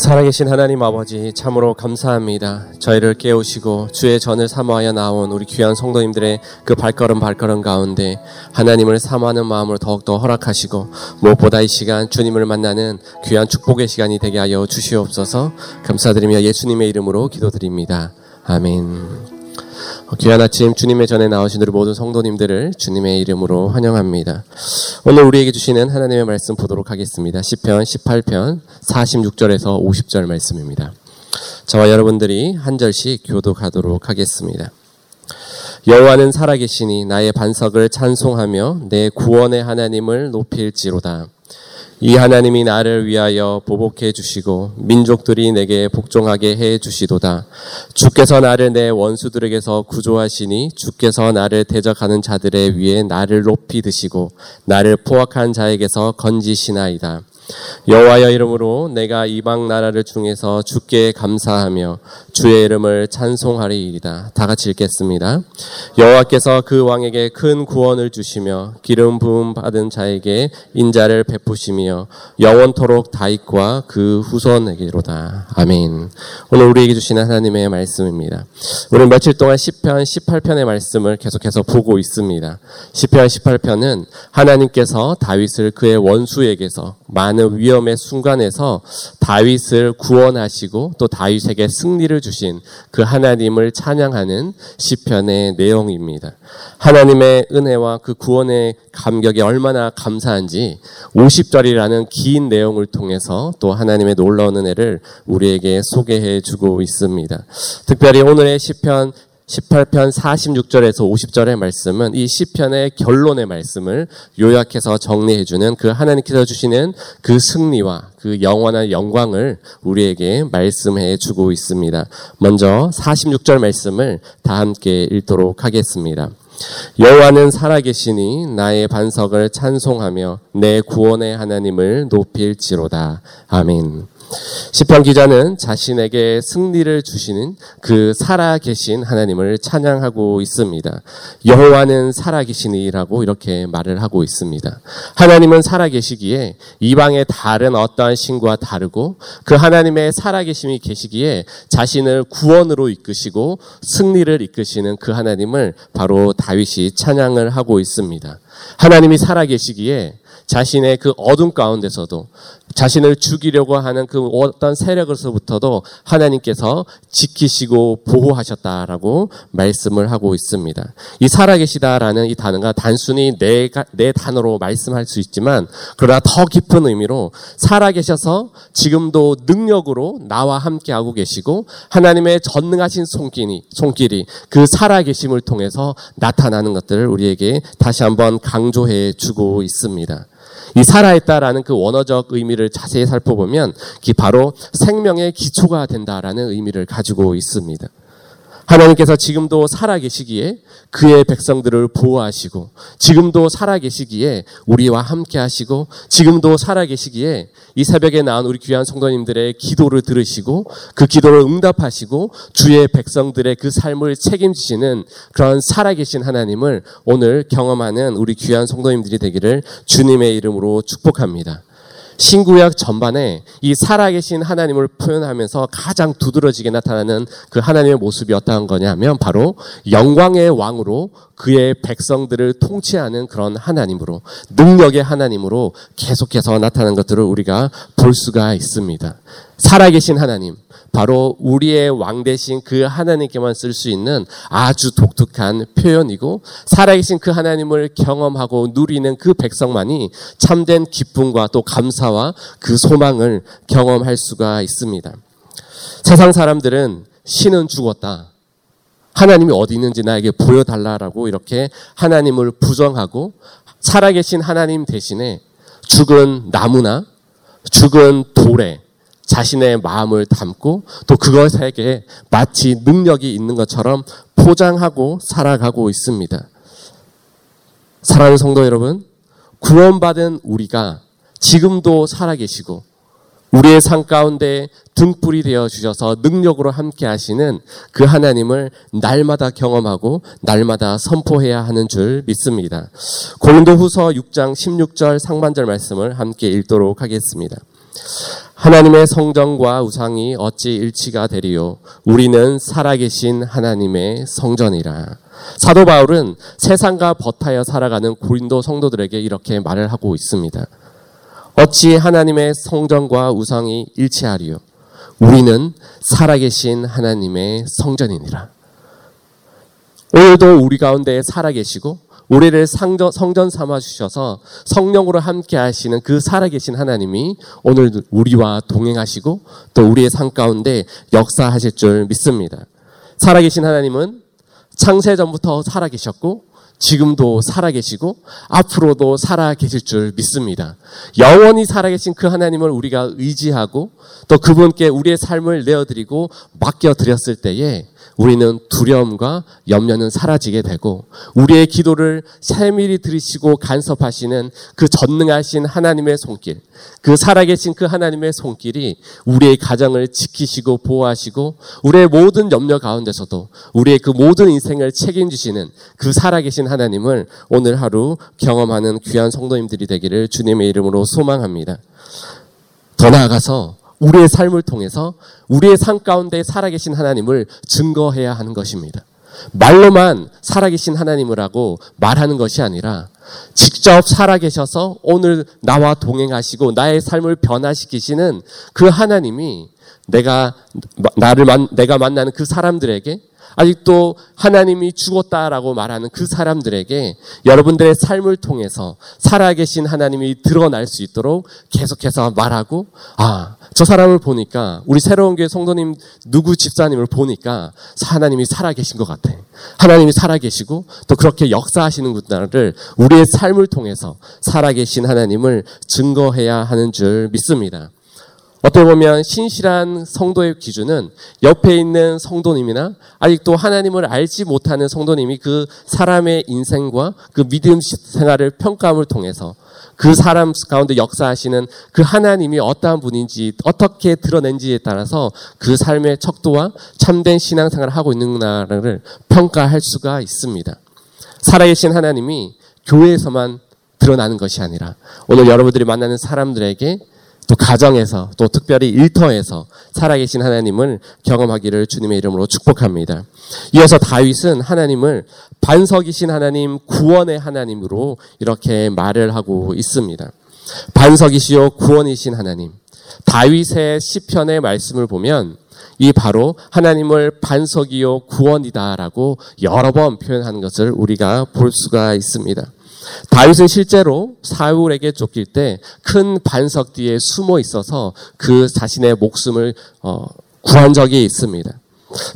살아계신 하나님 아버지 참으로 감사합니다. 저희를 깨우시고 주의 전을 사모하여 나온 우리 귀한 성도님들의 그 발걸음 발걸음 가운데 하나님을 사모하는 마음을 더욱더 허락하시고 무엇보다 이 시간 주님을 만나는 귀한 축복의 시간이 되게 하여 주시옵소서 감사드리며 예수님의 이름으로 기도드립니다. 아멘. 귀한 아침 주님의 전에 나오신 우리 모든 성도님들을 주님의 이름으로 환영합니다. 오늘 우리에게 주시는 하나님의 말씀 보도록 하겠습니다. 10편 18편 46절에서 50절 말씀입니다. 저와 여러분들이 한 절씩 교독하도록 하겠습니다. 여호와는 살아계시니 나의 반석을 찬송하며 내 구원의 하나님을 높일지로다. 이 하나님이 나를 위하여 보복해 주시고 민족들이 내게 복종하게 해 주시도다. 주께서 나를 내 원수들에게서 구조하시니 주께서 나를 대적하는 자들의 위에 나를 높이 드시고 나를 포악한 자에게서 건지시나이다. 여호와의 이름으로 내가 이방 나라를 중에서 주께 감사하며 주의 이름을 찬송하리이다. 다 같이 읽겠습니다. 여호와께서 그 왕에게 큰 구원을 주시며 기름 부음 받은 자에게 인자를 베푸시며 영원토록 다윗과 그 후손에게로다. 아멘. 오늘 우리에게 주시는 하나님의 말씀입니다. 우리 며칠 동안 10편, 18편의 말씀을 계속해서 보고 있습니다. 10편, 18편은 하나님께서 다윗을 그의 원수에게서 많은 위험의 순간에서 다윗을 구원하시고 또 다윗에게 승리를 주신 그 하나님을 찬양하는 시편의 내용입니다. 하나님의 은혜와 그 구원의 감격이 얼마나 감사한지 50절이라는 긴 내용을 통해서 또 하나님의 놀라운 은혜를 우리에게 소개해 주고 있습니다. 특별히 오늘의 시편 18편 46절에서 50절의 말씀은 이 시편의 결론의 말씀을 요약해서 정리해 주는 그 하나님께서 주시는 그 승리와 그 영원한 영광을 우리에게 말씀해 주고 있습니다. 먼저 46절 말씀을 다 함께 읽도록 하겠습니다. 여호와는 살아계시니 나의 반석을 찬송하며 내 구원의 하나님을 높일지로다. 아멘. 시편 기자는 자신에게 승리를 주시는 그 살아계신 하나님을 찬양하고 있습니다. 여호와는 살아계시니라고 이렇게 말을 하고 있습니다. 하나님은 살아계시기에 이방의 다른 어떠한 신과 다르고 그 하나님의 살아계심이 계시기에 자신을 구원으로 이끄시고 승리를 이끄시는 그 하나님을 바로 다윗이 찬양을 하고 있습니다. 하나님이 살아계시기에 자신의 그 어둠 가운데서도 자신을 죽이려고 하는 그 어떤 세력으로서부터도 하나님께서 지키시고 보호하셨다라고 말씀을 하고 있습니다. 이 살아계시다라는 이 단어가 단순히 내가, 내 단어로 말씀할 수 있지만 그러나 더 깊은 의미로 살아계셔서 지금도 능력으로 나와 함께하고 계시고 하나님의 전능하신 손길이, 손길이 그 살아계심을 통해서 나타나는 것들을 우리에게 다시 한번 강조해 주고 있습니다. 이 살아있다라는 그 원어적 의미를 자세히 살펴보면 바로 생명의 기초가 된다라는 의미를 가지고 있습니다. 하나님께서 지금도 살아계시기에 그의 백성들을 보호하시고 지금도 살아계시기에 우리와 함께 하시고 지금도 살아계시기에 이 새벽에 나온 우리 귀한 성도님들의 기도를 들으시고 그 기도를 응답하시고 주의 백성들의 그 삶을 책임지시는 그런 살아계신 하나님을 오늘 경험하는 우리 귀한 성도님들이 되기를 주님의 이름으로 축복합니다. 신구약 전반에 이 살아계신 하나님을 표현하면서 가장 두드러지게 나타나는 그 하나님의 모습이 어떠한 거냐면 바로 영광의 왕으로 그의 백성들을 통치하는 그런 하나님으로 능력의 하나님으로 계속해서 나타나는 것들을 우리가 볼 수가 있습니다. 살아계신 하나님, 바로 우리의 왕 대신 그 하나님께만 쓸 수 있는 아주 독특한 표현이고 살아계신 그 하나님을 경험하고 누리는 그 백성만이 참된 기쁨과 또 감사와 그 소망을 경험할 수가 있습니다. 세상 사람들은 신은 죽었다. 하나님이 어디 있는지 나에게 보여달라라고 이렇게 하나님을 부정하고 살아계신 하나님 대신에 죽은 나무나 죽은 돌에 자신의 마음을 담고 또 그것에게 마치 능력이 있는 것처럼 포장하고 살아가고 있습니다. 사랑하는 성도 여러분, 구원받은 우리가 지금도 살아계시고 우리의 삶 가운데 등불이 되어 주셔서 능력으로 함께 하시는 그 하나님을 날마다 경험하고 날마다 선포해야 하는 줄 믿습니다. 고린도후서 6장 16절 상반절 말씀을 함께 읽도록 하겠습니다. 하나님의 성전과 우상이 어찌 일치가 되리요? 우리는 살아계신 하나님의 성전이라. 사도 바울은 세상과 버타여 살아가는 고린도 성도들에게 이렇게 말을 하고 있습니다. 어찌 하나님의 성전과 우상이 일치하리요? 우리는 살아계신 하나님의 성전이니라. 오늘도 우리 가운데 살아계시고 우리를 상전, 성전 삼아 주셔서 성령으로 함께 하시는 그 살아계신 하나님이 오늘 우리와 동행하시고 또 우리의 삶 가운데 역사하실 줄 믿습니다. 살아계신 하나님은 창세 전부터 살아계셨고 지금도 살아계시고 앞으로도 살아계실 줄 믿습니다. 영원히 살아계신 그 하나님을 우리가 의지하고 또 그분께 우리의 삶을 내어드리고 맡겨드렸을 때에 우리는 두려움과 염려는 사라지게 되고 우리의 기도를 세밀히 들으시고 간섭하시는 그 전능하신 하나님의 손길, 그 살아계신 그 하나님의 손길이 우리의 가정을 지키시고 보호하시고 우리의 모든 염려 가운데서도 우리의 그 모든 인생을 책임지시는 그 살아계신 하나님을 오늘 하루 경험하는 귀한 성도님들이 되기를 주님의 이름으로 소망합니다. 더 나아가서 우리의 삶을 통해서 우리의 삶 가운데 살아계신 하나님을 증거해야 하는 것입니다. 말로만 살아계신 하나님을 하고 말하는 것이 아니라 직접 살아계셔서 오늘 나와 동행하시고 나의 삶을 변화시키시는 그 하나님이 내가 나를 만, 내가 만나는 그 사람들에게 아직도 하나님이 죽었다라고 말하는 그 사람들에게 여러분들의 삶을 통해서 살아계신 하나님이 드러날 수 있도록 계속해서 말하고 아, 저 사람을 보니까 우리 새로운 교회 성도님 누구 집사님을 보니까 하나님이 살아계신 것 같아. 하나님이 살아계시고 또 그렇게 역사하시는 분들을 우리의 삶을 통해서 살아계신 하나님을 증거해야 하는 줄 믿습니다. 어떻게 보면 신실한 성도의 기준은 옆에 있는 성도님이나 아직도 하나님을 알지 못하는 성도님이 그 사람의 인생과 그 믿음 생활을 평가함을 통해서 그 사람 가운데 역사하시는 그 하나님이 어떠한 분인지 어떻게 드러낸지에 따라서 그 삶의 척도와 참된 신앙생활을 하고 있는가를 평가할 수가 있습니다. 살아계신 하나님이 교회에서만 드러나는 것이 아니라 오늘 여러분들이 만나는 사람들에게 또 가정에서 또 특별히 일터에서 살아계신 하나님을 경험하기를 주님의 이름으로 축복합니다. 이어서 다윗은 하나님을 반석이신 하나님, 구원의 하나님으로 이렇게 말을 하고 있습니다. 반석이시요 구원이신 하나님. 다윗의 시편의 말씀을 보면 이 바로 하나님을 반석이요 구원이다라고 여러 번 표현하는 것을 우리가 볼 수가 있습니다. 다윗은 실제로 사울에게 쫓길 때 큰 반석 뒤에 숨어 있어서 그 자신의 목숨을 어, 구한 적이 있습니다.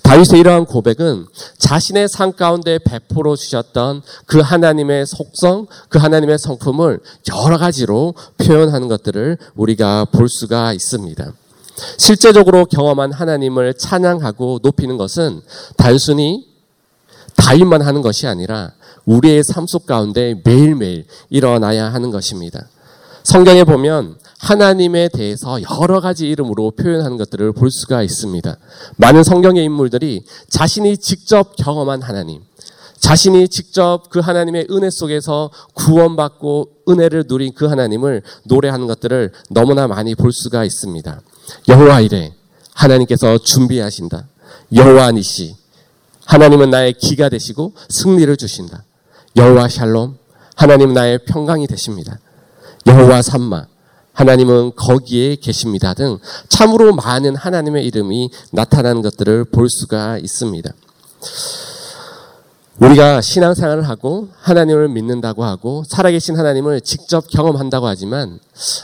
다윗의 이러한 고백은 자신의 삶 가운데 베풀어 주셨던 그 하나님의 속성, 그 하나님의 성품을 여러 가지로 표현하는 것들을 우리가 볼 수가 있습니다. 실제적으로 경험한 하나님을 찬양하고 높이는 것은 단순히 다윗만 하는 것이 아니라 우리의 삶 속 가운데 매일매일 일어나야 하는 것입니다. 성경에 보면 하나님에 대해서 여러 가지 이름으로 표현하는 것들을 볼 수가 있습니다. 많은 성경의 인물들이 자신이 직접 경험한 하나님, 자신이 직접 그 하나님의 은혜 속에서 구원받고 은혜를 누린 그 하나님을 노래하는 것들을 너무나 많이 볼 수가 있습니다. 여호와 이래 하나님께서 준비하신다. 여호와 니시 하나님은 나의 기가 되시고 승리를 주신다. 여호와 샬롬 하나님 나의 평강이 되십니다. 여호와 삼마 하나님은 거기에 계십니다 등 참으로 많은 하나님의 이름이 나타나는 것들을 볼 수가 있습니다. 우리가 신앙생활을 하고 하나님을 믿는다고 하고 살아계신 하나님을 직접 경험한다고 하지만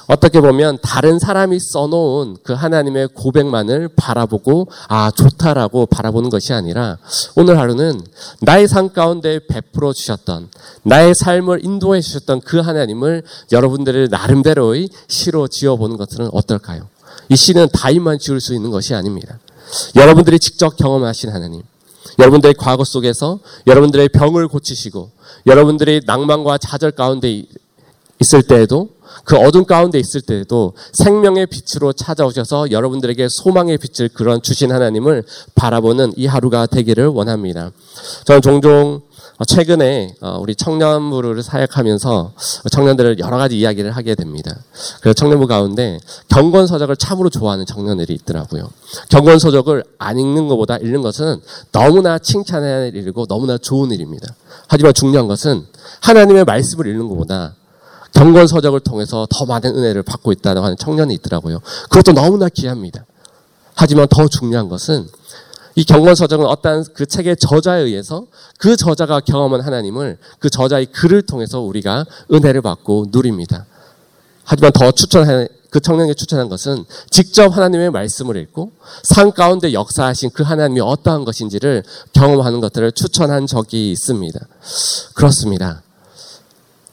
어떻게 보면 다른 사람이 써놓은 그 하나님의 고백만을 바라보고 아 좋다라고 바라보는 것이 아니라 오늘 하루는 나의 삶 가운데 베풀어 주셨던 나의 삶을 인도해 주셨던 그 하나님을 여러분들의 나름대로의 시로 지어보는 것은 어떨까요? 이 시는 다인만 지을 수 있는 것이 아닙니다. 여러분들이 직접 경험하신 하나님 여러분들의 과거 속에서 여러분들의 병을 고치시고 여러분들이 낭만과 좌절 가운데 있을 때에도 그 어둠 가운데 있을 때도 생명의 빛으로 찾아오셔서 여러분들에게 소망의 빛을 그런 주신 하나님을 바라보는 이 하루가 되기를 원합니다. 저는 종종 최근에 어, 우리 청년부를 사역하면서 청년들을 여러 가지 이야기를 하게 됩니다. 그래서 청년부 가운데 경건서적을 참으로 좋아하는 청년들이 있더라고요. 경건서적을 안 읽는 것보다 읽는 것은 너무나 칭찬해야 할 일이고 너무나 좋은 일입니다. 하지만 중요한 것은 하나님의 말씀을 읽는 것보다 경건 서적을 통해서 더 많은 은혜를 받고 있다는 하는 청년이 있더라고요. 그것도 너무나 귀합니다. 하지만 더 중요한 것은 이 경건 서적은 어떠한 그 책의 저자에 의해서 그 저자가 경험한 하나님을 그 저자의 글을 통해서 우리가 은혜를 받고 누립니다. 하지만 더 추천한 그 청년에게 추천한 것은 직접 하나님의 말씀을 읽고 산 가운데 역사하신 그 하나님이 어떠한 것인지를 경험하는 것들을 추천한 적이 있습니다. 그렇습니다.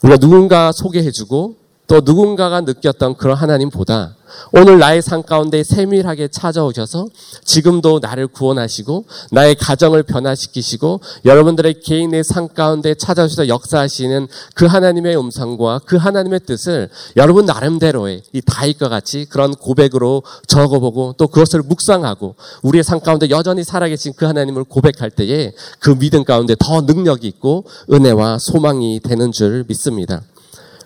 우리가 누군가 소개해주고 또 누군가가 느꼈던 그런 하나님보다 오늘 나의 삶 가운데 세밀하게 찾아오셔서 지금도 나를 구원하시고 나의 가정을 변화시키시고 여러분들의 개인의 삶 가운데 찾아오셔서 역사하시는 그 하나님의 음성과 그 하나님의 뜻을 여러분 나름대로의 이 다윗과 같이 그런 고백으로 적어보고 또 그것을 묵상하고 우리의 삶 가운데 여전히 살아계신 그 하나님을 고백할 때에 그 믿음 가운데 더 능력이 있고 은혜와 소망이 되는 줄 믿습니다.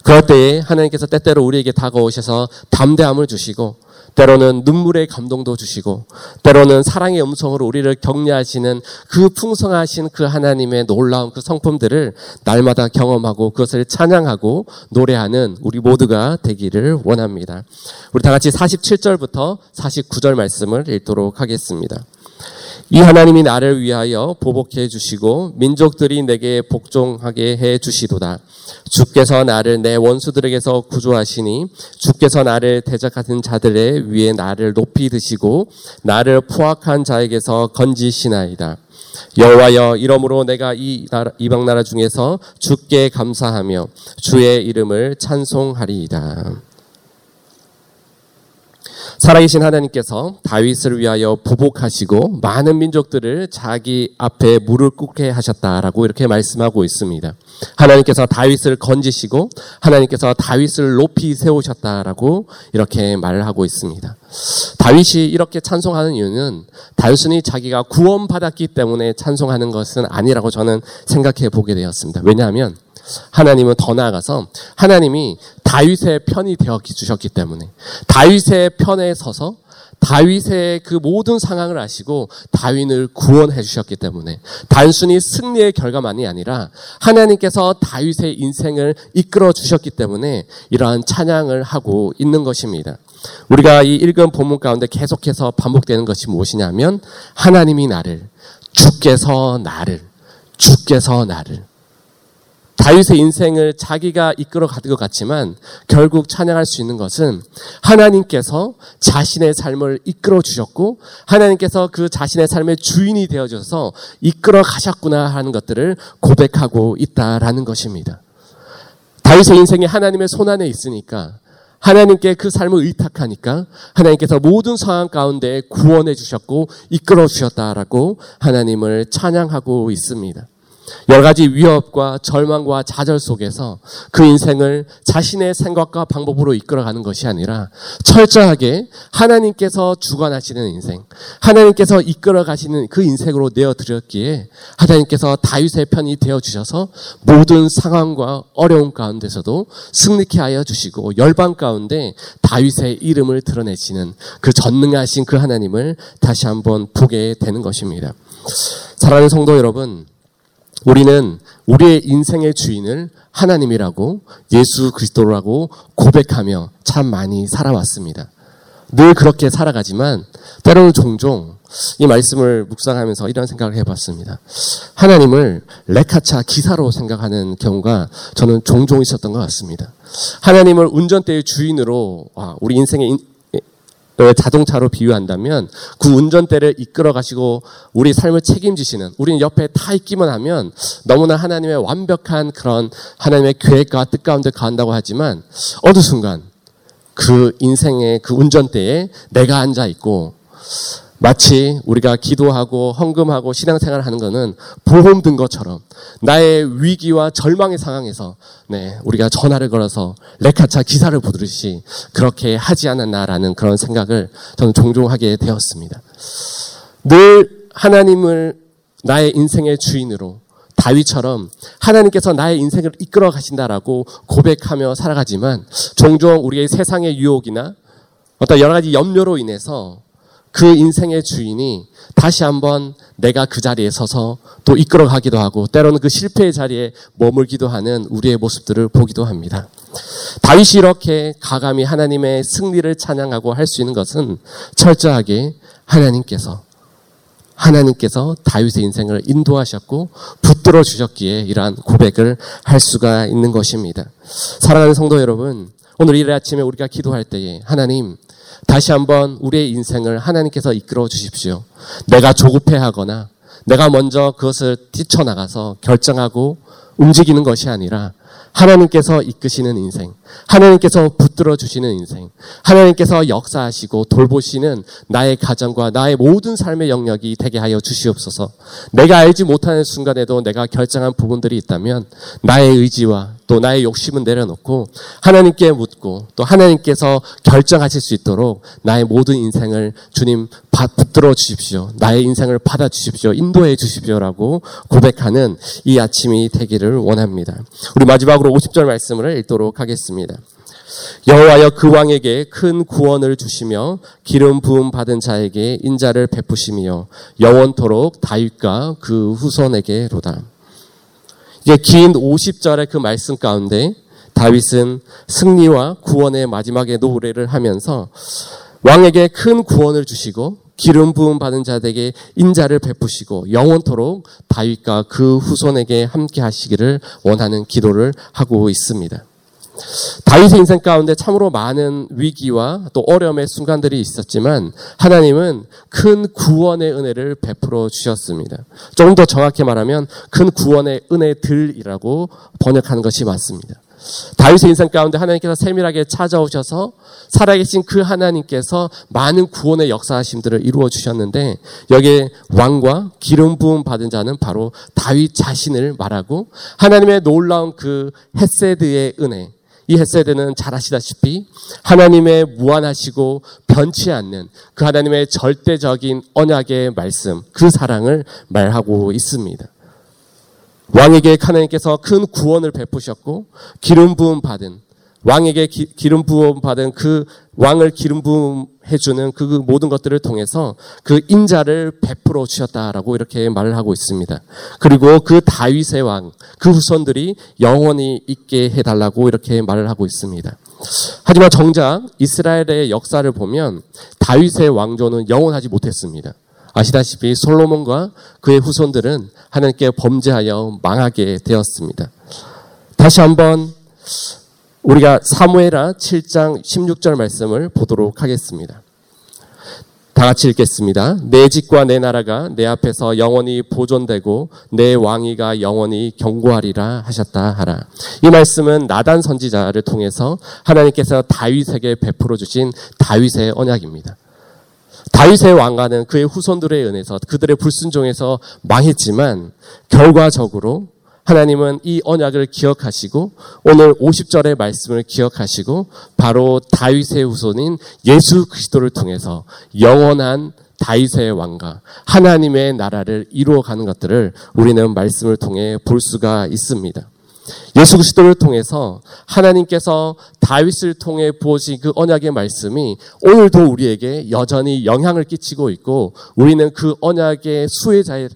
그럴 때에 하나님께서 때때로 우리에게 다가오셔서 담대함을 주시고 때로는 눈물의 감동도 주시고 때로는 사랑의 음성으로 우리를 격려하시는 그 풍성하신 그 하나님의 놀라운 그 성품들을 날마다 경험하고 그것을 찬양하고 노래하는 우리 모두가 되기를 원합니다. 우리 다 같이 47절부터 49절 말씀을 읽도록 하겠습니다. 이 하나님이 나를 위하여 보복해 주시고 민족들이 내게 복종하게 해 주시도다. 주께서 나를 내 원수들에게서 구조하시니 주께서 나를 대적하는 자들의 위에 나를 높이 드시고 나를 포악한 자에게서 건지시나이다. 여호와여 이러므로 내가 이 나라, 이방 나라 중에서 주께 감사하며 주의 이름을 찬송하리이다. 살아계신 하나님께서 다윗을 위하여 부복하시고 많은 민족들을 자기 앞에 무릎 꿇게 하셨다라고 이렇게 말씀하고 있습니다. 하나님께서 다윗을 건지시고 하나님께서 다윗을 높이 세우셨다라고 이렇게 말을 하고 있습니다. 다윗이 이렇게 찬송하는 이유는 단순히 자기가 구원받았기 때문에 찬송하는 것은 아니라고 저는 생각해 보게 되었습니다. 왜냐하면 하나님은 더 나아가서 하나님이 다윗의 편이 되어 주셨기 때문에 다윗의 편에 서서 다윗의 그 모든 상황을 아시고 다윗을 구원해 주셨기 때문에 단순히 승리의 결과만이 아니라 하나님께서 다윗의 인생을 이끌어 주셨기 때문에 이러한 찬양을 하고 있는 것입니다. 우리가 이 읽은 본문 가운데 계속해서 반복되는 것이 무엇이냐면 하나님이 나를 주께서 나를 주께서 나를 다윗의 인생을 자기가 이끌어 가는 것 같지만 결국 찬양할 수 있는 것은 하나님께서 자신의 삶을 이끌어 주셨고 하나님께서 그 자신의 삶의 주인이 되어 주셔서 이끌어 가셨구나 하는 것들을 고백하고 있다라는 것입니다. 다윗의 인생이 하나님의 손 안에 있으니까 하나님께 그 삶을 의탁하니까 하나님께서 모든 상황 가운데 구원해 주셨고 이끌어 주셨다라고 하나님을 찬양하고 있습니다. 여러 가지 위협과 절망과 좌절 속에서 그 인생을 자신의 생각과 방법으로 이끌어가는 것이 아니라 철저하게 하나님께서 주관하시는 인생, 하나님께서 이끌어가시는 그 인생으로 내어드렸기에 하나님께서 다윗의 편이 되어주셔서 모든 상황과 어려움 가운데서도 승리케 하여 주시고 열방 가운데 다윗의 이름을 드러내시는 그 전능하신 그 하나님을 다시 한번 보게 되는 것입니다. 사랑하는 성도 여러분, 우리는 우리의 인생의 주인을 하나님이라고 예수 그리스도라고 고백하며 참 많이 살아왔습니다. 늘 그렇게 살아가지만 때로는 종종 이 말씀을 묵상하면서 이런 생각을 해봤습니다. 하나님을 레카차 기사로 생각하는 경우가 저는 종종 있었던 것 같습니다. 하나님을 운전대의 주인으로 우리 인생의 자동차로 비유한다면 그 운전대를 이끌어 가시고 우리 삶을 책임지시는 우리는 옆에 타 있기만 하면 너무나 하나님의 완벽한 그런 하나님의 계획과 뜻 가운데 간다고 하지만 어느 순간 그 인생의 그 운전대에 내가 앉아 있고 마치 우리가 기도하고 헌금하고 신앙생활 하는 것은 보험 든 것처럼 나의 위기와 절망의 상황에서 네, 우리가 전화를 걸어서 레카차 기사를 보듯이 그렇게 하지 않았나라는 그런 생각을 저는 종종 하게 되었습니다. 늘 하나님을 나의 인생의 주인으로 다윗처럼 하나님께서 나의 인생을 이끌어 가신다라고 고백하며 살아가지만 종종 우리의 세상의 유혹이나 어떤 여러 가지 염려로 인해서 그 인생의 주인이 다시 한번 내가 그 자리에 서서 또 이끌어 가기도 하고 때로는 그 실패의 자리에 머물기도 하는 우리의 모습들을 보기도 합니다. 다윗이 이렇게 가감히 하나님의 승리를 찬양하고 할 수 있는 것은 철저하게 하나님께서 하나님께서 다윗의 인생을 인도하셨고 붙들어 주셨기에 이러한 고백을 할 수가 있는 것입니다. 사랑하는 성도 여러분, 오늘 이 아침에 우리가 기도할 때에 하나님 다시 한번 우리의 인생을 하나님께서 이끌어 주십시오. 내가 조급해 하거나 내가 먼저 그것을 뛰쳐나가서 결정하고 움직이는 것이 아니라 하나님께서 이끄시는 인생, 하나님께서 붙들어 주시는 인생, 하나님께서 역사하시고 돌보시는 나의 가정과 나의 모든 삶의 영역이 되게 하여 주시옵소서. 내가 알지 못하는 순간에도 내가 결정한 부분들이 있다면 나의 의지와 또 나의 욕심은 내려놓고 하나님께 묻고 또 하나님께서 결정하실 수 있도록 나의 모든 인생을 주님 붙들어 주십시오. 나의 인생을 받아 주십시오. 인도해 주십시오라고 고백하는 이 아침이 되기를 원합니다. 우리 마지막으로 50절 말씀을 읽도록 하겠습니다. 여호와여 그 왕에게 큰 구원을 주시며 기름 부음 받은 자에게 인자를 베푸시며 영원토록 다윗과 그 후손에게로다. 이제 긴 50절의 그 말씀 가운데 다윗은 승리와 구원의 마지막에 노래를 하면서 왕에게 큰 구원을 주시고 기름 부음 받은 자들에게 인자를 베푸시고 영원토록 다윗과 그 후손에게 함께 하시기를 원하는 기도를 하고 있습니다. 다윗의 인생 가운데 참으로 많은 위기와 또 어려움의 순간들이 있었지만 하나님은 큰 구원의 은혜를 베풀어 주셨습니다. 조금 더 정확히 말하면 큰 구원의 은혜들이라고 번역하는 것이 맞습니다. 다윗의 인생 가운데 하나님께서 세밀하게 찾아오셔서 살아계신 그 하나님께서 많은 구원의 역사하심들을 이루어 주셨는데 여기에 왕과 기름 부음 받은 자는 바로 다윗 자신을 말하고 하나님의 놀라운 그 헤세드의 은혜 이 헤세드는 잘 아시다시피 하나님의 무한하시고 변치 않는 그 하나님의 절대적인 언약의 말씀, 그 사랑을 말하고 있습니다. 왕에게 하나님께서 큰 구원을 베푸셨고 기름 부음 받은 왕에게 기, 름 부음 받은 그 왕을 기름 부음 해주는 그 모든 것들을 통해서 그 인자를 베풀어 주셨다라고 이렇게 말을 하고 있습니다. 그리고 그 다윗의 왕, 그 후손들이 영원히 있게 해달라고 이렇게 말을 하고 있습니다. 하지만 정작 이스라엘의 역사를 보면 다윗의 왕조는 영원하지 못했습니다. 아시다시피 솔로몬과 그의 후손들은 하나님께 범죄하여 망하게 되었습니다. 다시 한번 우리가 사무에라 7장 16절 말씀을 보도록 하겠습니다. 다 같이 읽겠습니다. 내 집과 내 나라가 내 앞에서 영원히 보존되고 내 왕위가 영원히 경고하리라 하셨다 하라. 이 말씀은 나단 선지자를 통해서 하나님께서 다윗에게 베풀어 주신 다윗의 언약입니다. 다윗의 왕가는 그의 후손들에 의해서 그들의 불순종에서 망했지만 결과적으로 하나님은 이 언약을 기억하시고 오늘 50절의 말씀을 기억하시고 바로 다윗의 후손인 예수 그리스도를 통해서 영원한 다윗의 왕가 하나님의 나라를 이루어가는 것들을 우리는 말씀을 통해 볼 수가 있습니다. 예수 그리스도를 통해서 하나님께서 다윗을 통해 부어진 그 언약의 말씀이 오늘도 우리에게 여전히 영향을 끼치고 있고 우리는 그 언약의 수혜자의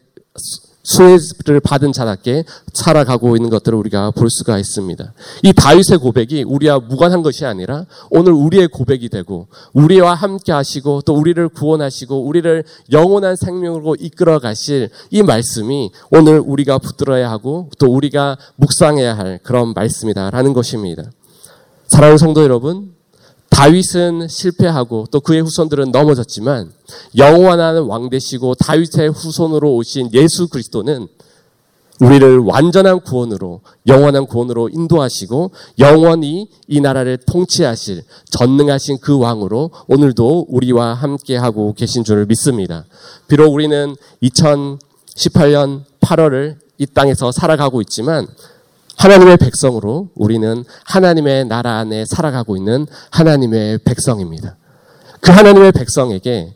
수혜를 받은 자답게 살아가고 있는 것들을 우리가 볼 수가 있습니다. 이 다윗의 고백이 우리와 무관한 것이 아니라 오늘 우리의 고백이 되고 우리와 함께 하시고 또 우리를 구원하시고 우리를 영원한 생명으로 이끌어 가실 이 말씀이 오늘 우리가 붙들어야 하고 또 우리가 묵상해야 할 그런 말씀이다라는 것입니다. 사랑하는 성도 여러분, 다윗은 실패하고 또 그의 후손들은 넘어졌지만 영원한 왕 되시고 다윗의 후손으로 오신 예수 그리스도는 우리를 완전한 구원으로 영원한 구원으로 인도하시고 영원히 이 나라를 통치하실 전능하신 그 왕으로 오늘도 우리와 함께 하고 계신 줄을 믿습니다. 비록 우리는 2018년 8월을 이 땅에서 살아가고 있지만 하나님의 백성으로 우리는 하나님의 나라 안에 살아가고 있는 하나님의 백성입니다. 그 하나님의 백성에게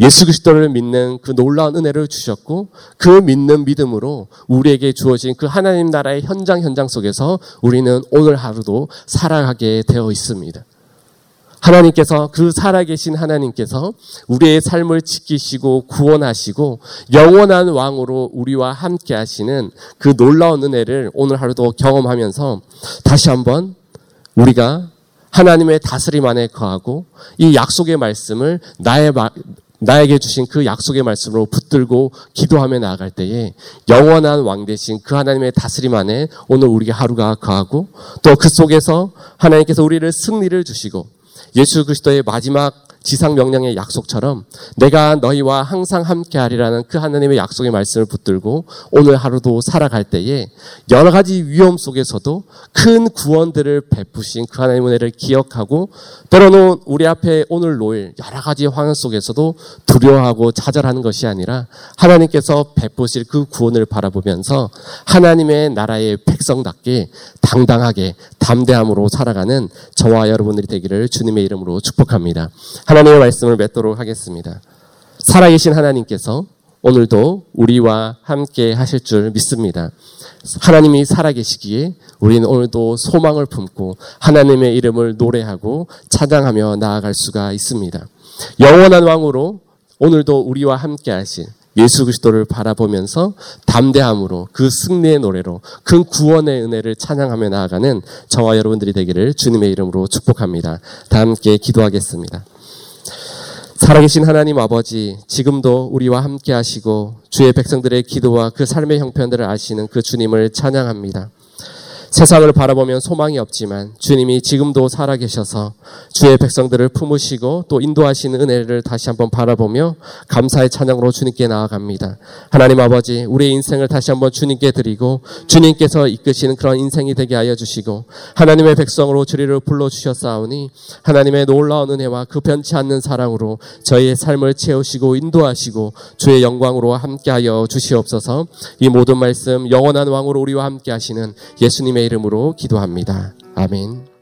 예수 그리스도를 믿는 그 놀라운 은혜를 주셨고 그 믿는 믿음으로 우리에게 주어진 그 하나님 나라의 현장 현장 속에서 우리는 오늘 하루도 살아가게 되어 있습니다. 하나님께서 그 살아계신 하나님께서 우리의 삶을 지키시고 구원하시고 영원한 왕으로 우리와 함께 하시는 그 놀라운 은혜를 오늘 하루도 경험하면서 다시 한번 우리가 하나님의 다스림 안에 거하고 이 약속의 말씀을 나의 나에게 주신 그 약속의 말씀으로 붙들고 기도하며 나아갈 때에 영원한 왕 대신 그 하나님의 다스림 안에 오늘 우리의 하루가 거하고 또 그 속에서 하나님께서 우리를 승리를 주시고 예수 그리스도의 마지막 지상 명령의 약속처럼 내가 너희와 항상 함께 하리라는 그 하나님의 약속의 말씀을 붙들고 오늘 하루도 살아갈 때에 여러 가지 위험 속에서도 큰 구원들을 베푸신 그 하나님의 은혜를 기억하고 때로는 우리 앞에 오늘 놓일 여러 가지 황혼 속에서도 두려워하고 좌절하는 것이 아니라 하나님께서 베푸실 그 구원을 바라보면서 하나님의 나라의 백성답게 당당하게 담대함으로 살아가는 저와 여러분들이 되기를 주님의 이름으로 축복합니다. 하나님의 말씀을 맺도록 하겠습니다. 살아계신 하나님께서 오늘도 우리와 함께 하실 줄 믿습니다. 하나님이 살아계시기에 우리는 오늘도 소망을 품고 하나님의 이름을 노래하고 찬양하며 나아갈 수가 있습니다. 영원한 왕으로 오늘도 우리와 함께 하실 예수 그리스도를 바라보면서 담대함으로 그 승리의 노래로 큰 구원의 은혜를 찬양하며 나아가는 저와 여러분들이 되기를 주님의 이름으로 축복합니다. 다 함께 기도하겠습니다. 살아계신 하나님 아버지, 지금도 우리와 함께 하시고 주의 백성들의 기도와 그 삶의 형편들을 아시는 그 주님을 찬양합니다. 세상을 바라보면 소망이 없지만 주님이 지금도 살아계셔서 주의 백성들을 품으시고 또 인도하시는 은혜를 다시 한번 바라보며 감사의 찬양으로 주님께 나아갑니다. 하나님 아버지, 우리의 인생을 다시 한번 주님께 드리고 주님께서 이끄시는 그런 인생이 되게 하여 주시고 하나님의 백성으로 주리를 불러주셨사오니 하나님의 놀라운 은혜와 그 변치 않는 사랑으로 저희의 삶을 채우시고 인도하시고 주의 영광으로 함께하여 주시옵소서 이 모든 말씀 영원한 왕으로 우리와 함께 하시는 이름으로 기도합니다. 아멘.